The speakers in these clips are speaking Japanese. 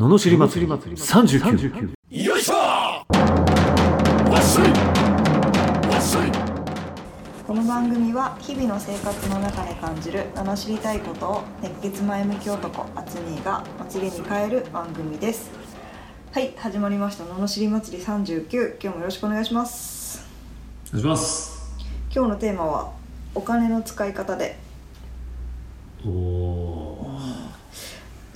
ののしり祭り。39よいしょわっしょい。わっしょい。この番組は日々の生活の中で感じる名の知りたいことを熱血前向き男あつみーが祭りに変える番組です。はい始まりました「ののしり祭り39」今日もよろしくお願いします。お願いします。今日のテーマはお金の使い方で。おお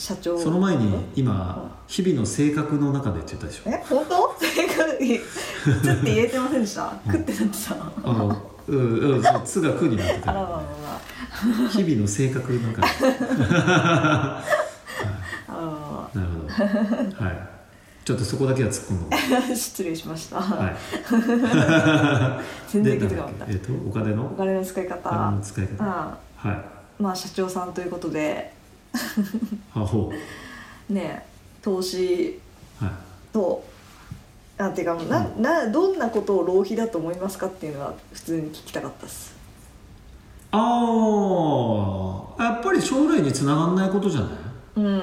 社長。その前に今日々の性格の中でって言ったでしょ？え本当？正解つって言えてませんでした？食ってなってた。あのうんうんそう「つ」が「く」になってた。あらららら日々の性格の中で。あなるほど。はい。ちょっとそこだけは突っ込んだらら失礼しました、はい。全然で気づかなかった。えっ、とお金の？お金の使いお金方の使い方。あはい。まあ社長さんということで ね投資うはい。となんていうかななどんなことを浪費だと思いますかっていうのは普通に聞きたかったです。ああやっぱり将来につながんないことじゃない？うん。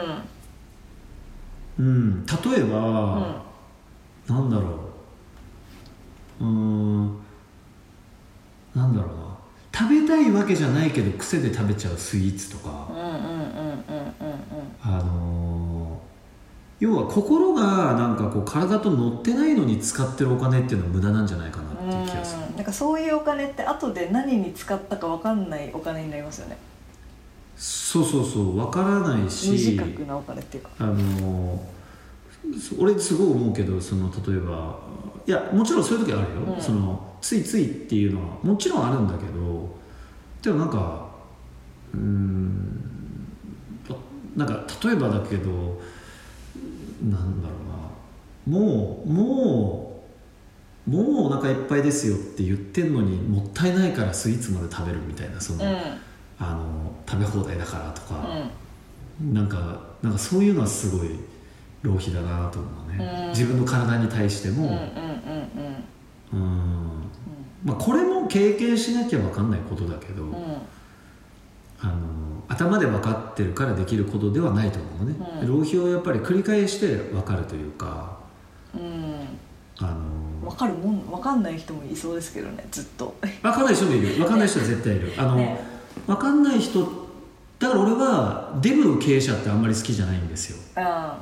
うん。例えば、なんだろう。うーん。なんだろうな食べたいわけじゃないけど癖で食べちゃうスイーツとか、あのー要は心がなんかこう体と乗ってないのに使ってるお金っていうのは無駄なんじゃないかなっていう気がする。うん。なんかそういうお金って後で何に使ったか分かんないお金になりますよね。そうそうそう分からないし無自覚なお金っていうか。あのーそ俺すごい思うけどその例えばいやもちろんそういう時あるよ、うん。そのついついっていうのはもちろんあるんだけどでもなんかうーんなんか例えばだけどなんだろうな。もうもうもうお腹いっぱいですよって言ってんのにもったいないからスイーツまで食べるみたいなその、うん。あの食べ放題だからとうか、ん。なんかなんかそういうのはすごい浪費だなと思うね、うん。自分の体に対しても。うんうんうん。うんまあこれも経験しなきゃ分かんないことだけど、うん。うんあの頭で分かってるからできることではないと思うね、うん。浪費をやっぱり繰り返して分かるというかうん。あの分かるもん分かんない人もいそうですけどねずっと。分かんない人もいる。分かんない人は絶対いる。あの、ね。分かんない人だから俺はデブの経営者ってあんまり好きじゃないんですよ。あ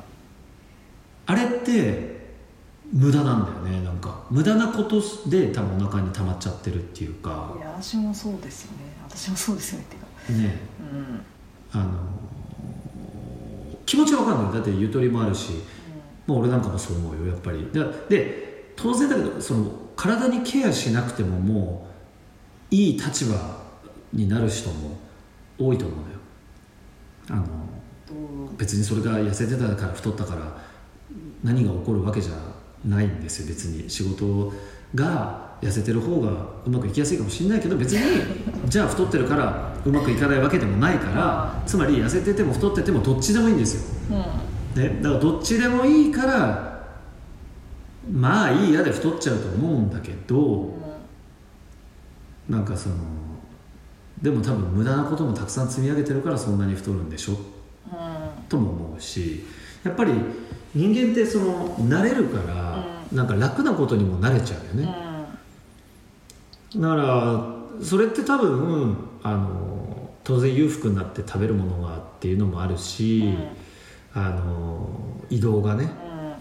あれって無駄なんだよねなんか。無駄なことで多分お腹に溜まっちゃってるっていうか。あいや私もそうですよね。私もそうですよねっていうか。ね。うん。あの気持ちは分かんないだってゆとりもあるし。もう俺なんかもそう思うよやっぱり。でで当然だけどその体にケアしなくてももういい立場になる人も多いと思うのよ。あの別にそれが痩せてたから太ったから何が起こるわけじゃないんですよ別に。仕事が痩せてる方がうまくいきやすいかもしれないけど別に じゃあ太ってるからうまくいかないわけでもないからつまり痩せてても太っててもどっちでもいいんですよ、うん。ね、だからどっちでもいいからまあいいやで太っちゃうと思うんだけどなんかそのでも多分無駄なこともたくさん積み上げてるからそんなに太るんでしょ？とも思うしやっぱり人間ってその慣れるから、なんか楽なことにも慣れちゃうよね、だからそれって多分あの当然裕福になって食べるものがっていうのもあるし、あの移動がね、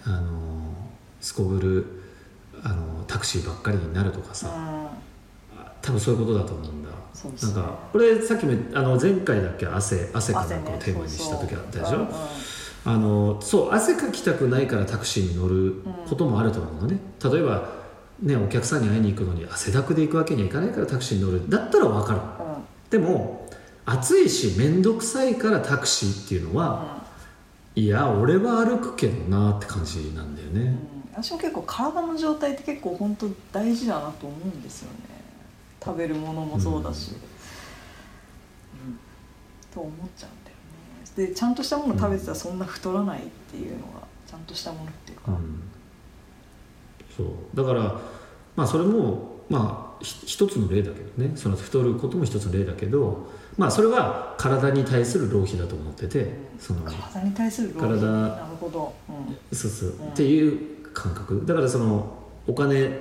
あのすこぶるあのタクシーばっかりになるとかさ、多分そういうことだと思うんだ。ね。なんか俺さっきもあの前回だっけ汗汗かなんかをテーマにした時あったでしょ、そうそうあのそう汗かきたくないからタクシーに乗ることもあると思うのね。例えばねお客さんに会いに行くのに汗だくで行くわけにはいかないからタクシーに乗る。だったら分かる。うん。うんでも暑いし面倒くさいからタクシーっていうのは、いや俺は歩くけどなって感じなんだよね、私も結構体の状態って結構本当大事だなと思うんですよね。食べるものもそうだし、うん。と思っちゃうんだよねでちゃんとしたもの食べてたらそんな太らないっていうのがちゃんとしたものっていうか、うん、そう。だからまあそれもまあひ一つの例だけどね。その太ることも一つの例だけど、まあそれは体に対する浪費だと思っててその体に対する浪費？体なるほど、うん。そうそう、っていう感覚。だからそのお金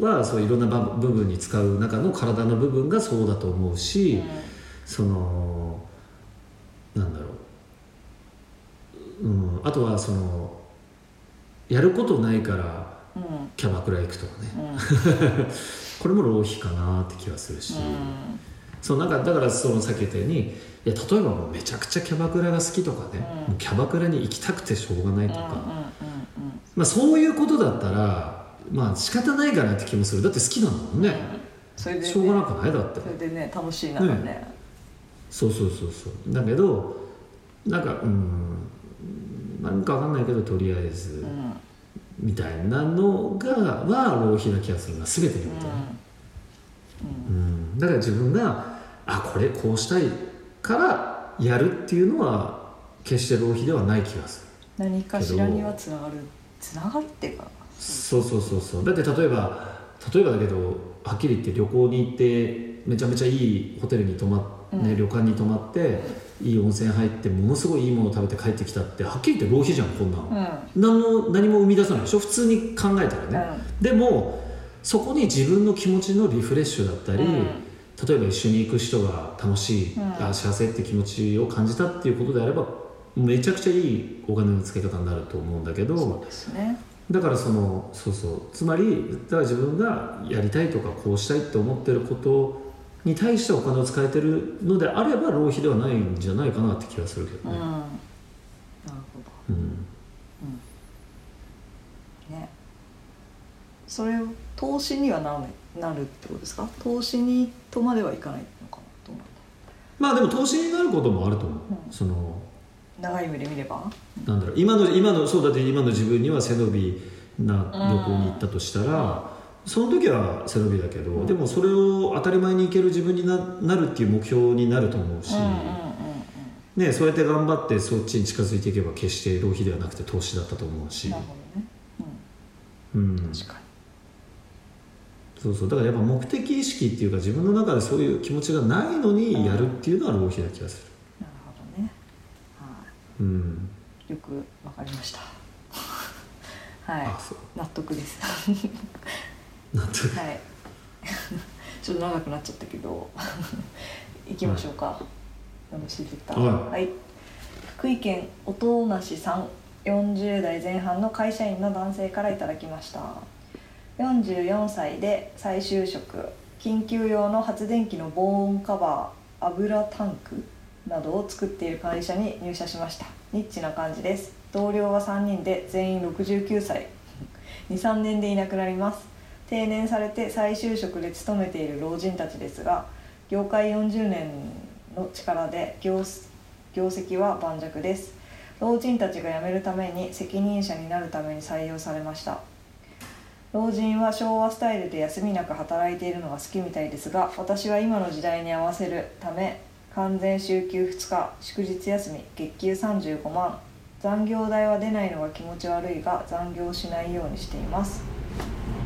はそういろんなば部分に使う中の体の部分がそうだと思うし、そのなんだろう、うん、あとはそのやることないからキャバクラ行くとかね。うん。これも浪費かなって気がするし、うん。そうなんかだからそのさっき言ったようにいや例えばもうめちゃくちゃキャバクラが好きとかね、うん。キャバクラに行きたくてしょうがないとか、まあ、そういうことだったらまあ仕方ないかなって気もする。だって好きなんだもん。ね、それで、ね、しょうがなくない？だって。それでね楽しいならねね。そうそうそうそう。だけどなんかうんなんかわかんないけどとりあえず、うん。みたいなのがは浪費な気がするな全てにおいてね、うん。だから自分があこれこうしたいからやるっていうのは決して浪費ではない気がする。何かしらにはつながる。つながるっていうか。そうそうそうそう。だって例えば例えばだけどはっきり言って旅行に行ってめちゃめちゃいいホテルに泊まっ、ねうん。旅館に泊まっていい温泉入ってものすごいいいものを食べて帰ってきたってはっきり言って浪費じゃんこんなの、うん。何の何も生み出さないでしょ？普通に考えたらね、でもそこに自分の気持ちのリフレッシュだったり、うん。例えば一緒に行く人が楽しい、うん。あ幸せって気持ちを感じたっていうことであればめちゃくちゃいいお金の付け方になると思うんだけどそうですね。だからそのそうそう。つまりだから自分がやりたいとかこうしたいって思ってることに対してお金を使えてるのであれば浪費ではないんじゃないかなって気がするけどね。うん。なるほうん。どね。それを投資にはならなるってことですか？投資にとまではいかないのかな？どうなんだまあでも投資になることもあると思う、うん。その長い目で見れば？なんだろう。今の今のそうだって今の自分には背伸びな旅行に行ったとしたら、その時は背伸びだけど、でもそれを当たり前に行ける自分にななるっていう目標になると思うし、うんうんうんね、そうやって頑張ってそっちに近づいていけば決して浪費ではなくて投資だったと思うし。うんなるほどね。うん。うん。確かそうそう。だからやっぱ目的意識っていうか自分の中でそういう気持ちがないのにやるっていうのは浪費な気がする。になるほどね。はうん。いよくわかりました。はい。納得ですはい。ちょっと長くなっちゃったけど 行きましょうか、よろしい。はい。福井県音無さん40代前半の会社員の男性からいただきました。44歳で再就職。緊急用の発電機の防音カバー油タンクなどを作っている会社に入社しました。ニッチな感じです。同僚は3人で全員69歳。23年でいなくなります定年されて再就職で勤めている老人たちですが業界40年の力で業業績は盤石です。老人たちが辞めるために責任者になるために採用されました。老人は昭和スタイルで休みなく働いているのが好きみたいですが私は今の時代に合わせるため完全週休2日祝日休み月給35万。残業代は出ないのが気持ち悪いが残業しないようにしています。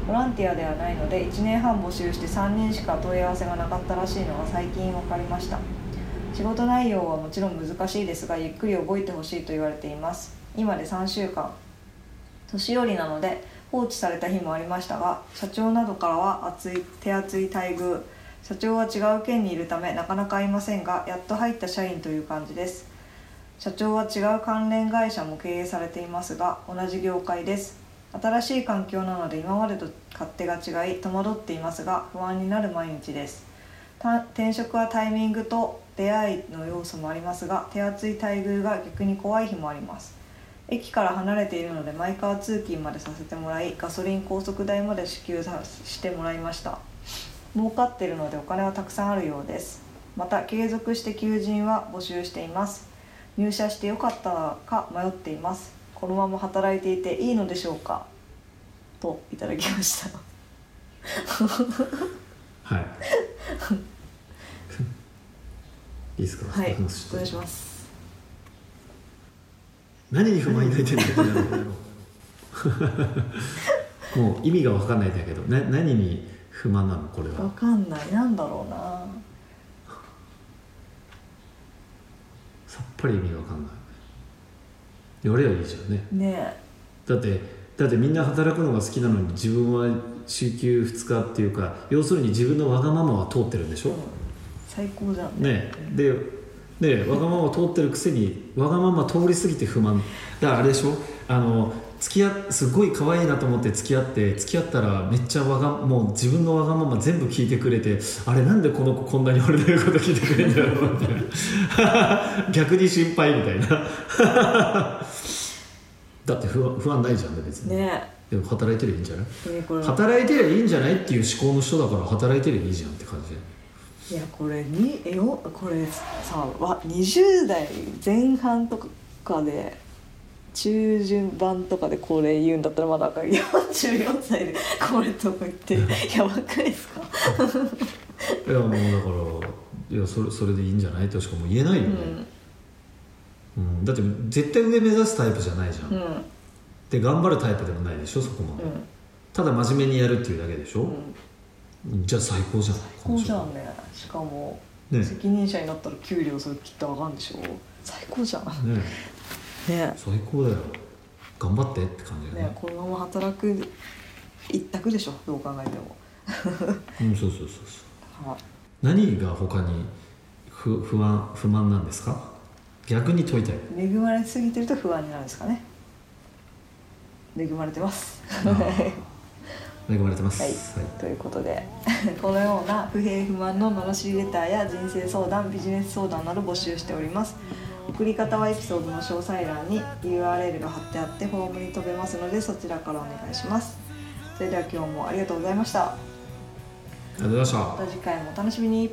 ボランティアではないので1年半募集して3人しか問い合わせがなかったらしいのが最近分かりました。仕事内容はもちろん難しいですがゆっくり覚えてほしいと言われています。今で3週間。年寄りなので放置された日もありましたが社長などからは熱い手厚い待遇。社長は違う県にいるためなかなか会いませんがやっと入った社員という感じです。社長は違う関連会社も経営されていますが同じ業界です。新しい環境なので今までと勝手が違い戸惑っていますが不安になる毎日です。転職はタイミングと出会いの要素もありますが手厚い待遇が逆に怖い日もあります。駅から離れているのでマイカー通勤までさせてもらいガソリン高速代まで支給さしてもらいました。儲かっているのでお金はたくさんあるようです。また継続して求人は募集しています。入社してよかったか迷っています。このまま働いていていいのでしょうか？といただきました。はい。いいですか？はい。お願いします。何に不満抱いてんだよこの野郎もう意味が分かんないんだけど。な何に不満なの？これわはかんない。なんだろうな。ぱり意味わかんないやればいいじゃんね。ね。だってだってみんな働くのが好きなのに自分は週休2日っていうか要するに自分のわがままは通ってるんでしょ、うん。最高じゃん。ね。ででわがまま通ってるくせにわがまま通り過ぎて不満。だからあれでしょ？あの付き合っすごい可愛いなと思って付き合って付き合ったらめっちゃわがもう自分のわがまま全部聞いてくれてあれなんでこの子こんなに俺の言うこと聞いてくれるんだろうみたいな逆に心配みたいな。だって不安不安ないじゃんね別に、ね。でも働いてりゃいいんじゃない？えーこれ。働いてりゃいいんじゃないっていう思考の人だから働いてりゃいいじゃんって感じ。でいやこれにえよこれさわ20代前半とかで中旬版とかでこれ言うんだったらまだ分かる。44歳でこれとか言ってや。ばくないですか？いやもうだからいやそれそれでいいんじゃないとしかもう言えないよね、うん。だって絶対上目指すタイプじゃないじゃん、うん。うんで頑張るタイプでもないでしょそこまで、ただ真面目にやるっていうだけでしょ、うん。じゃあ最高じゃんこうじゃんね。しかも、ね。責任者になったら給料それきっと上がるんでしょ。最高じゃん。ねね。最高だよ。頑張ってって感じだよね。ねこのまま働く一択でしょどう考えても。うんそうそうそうそう。は何が他に不不安不満なんですか？逆に問いたい。恵まれすぎてると不安になるんですかね。恵まれてます。恵まれてます。はい、ということで このような不平不満の罵りレターや人生相談ビジネス相談など募集しております送り方はエピソードの詳細欄に URL が貼ってあってフォームに飛べますのでそちらからお願いします。それでは今日もありがとうございました。ありがとうございました。また次回もお楽しみに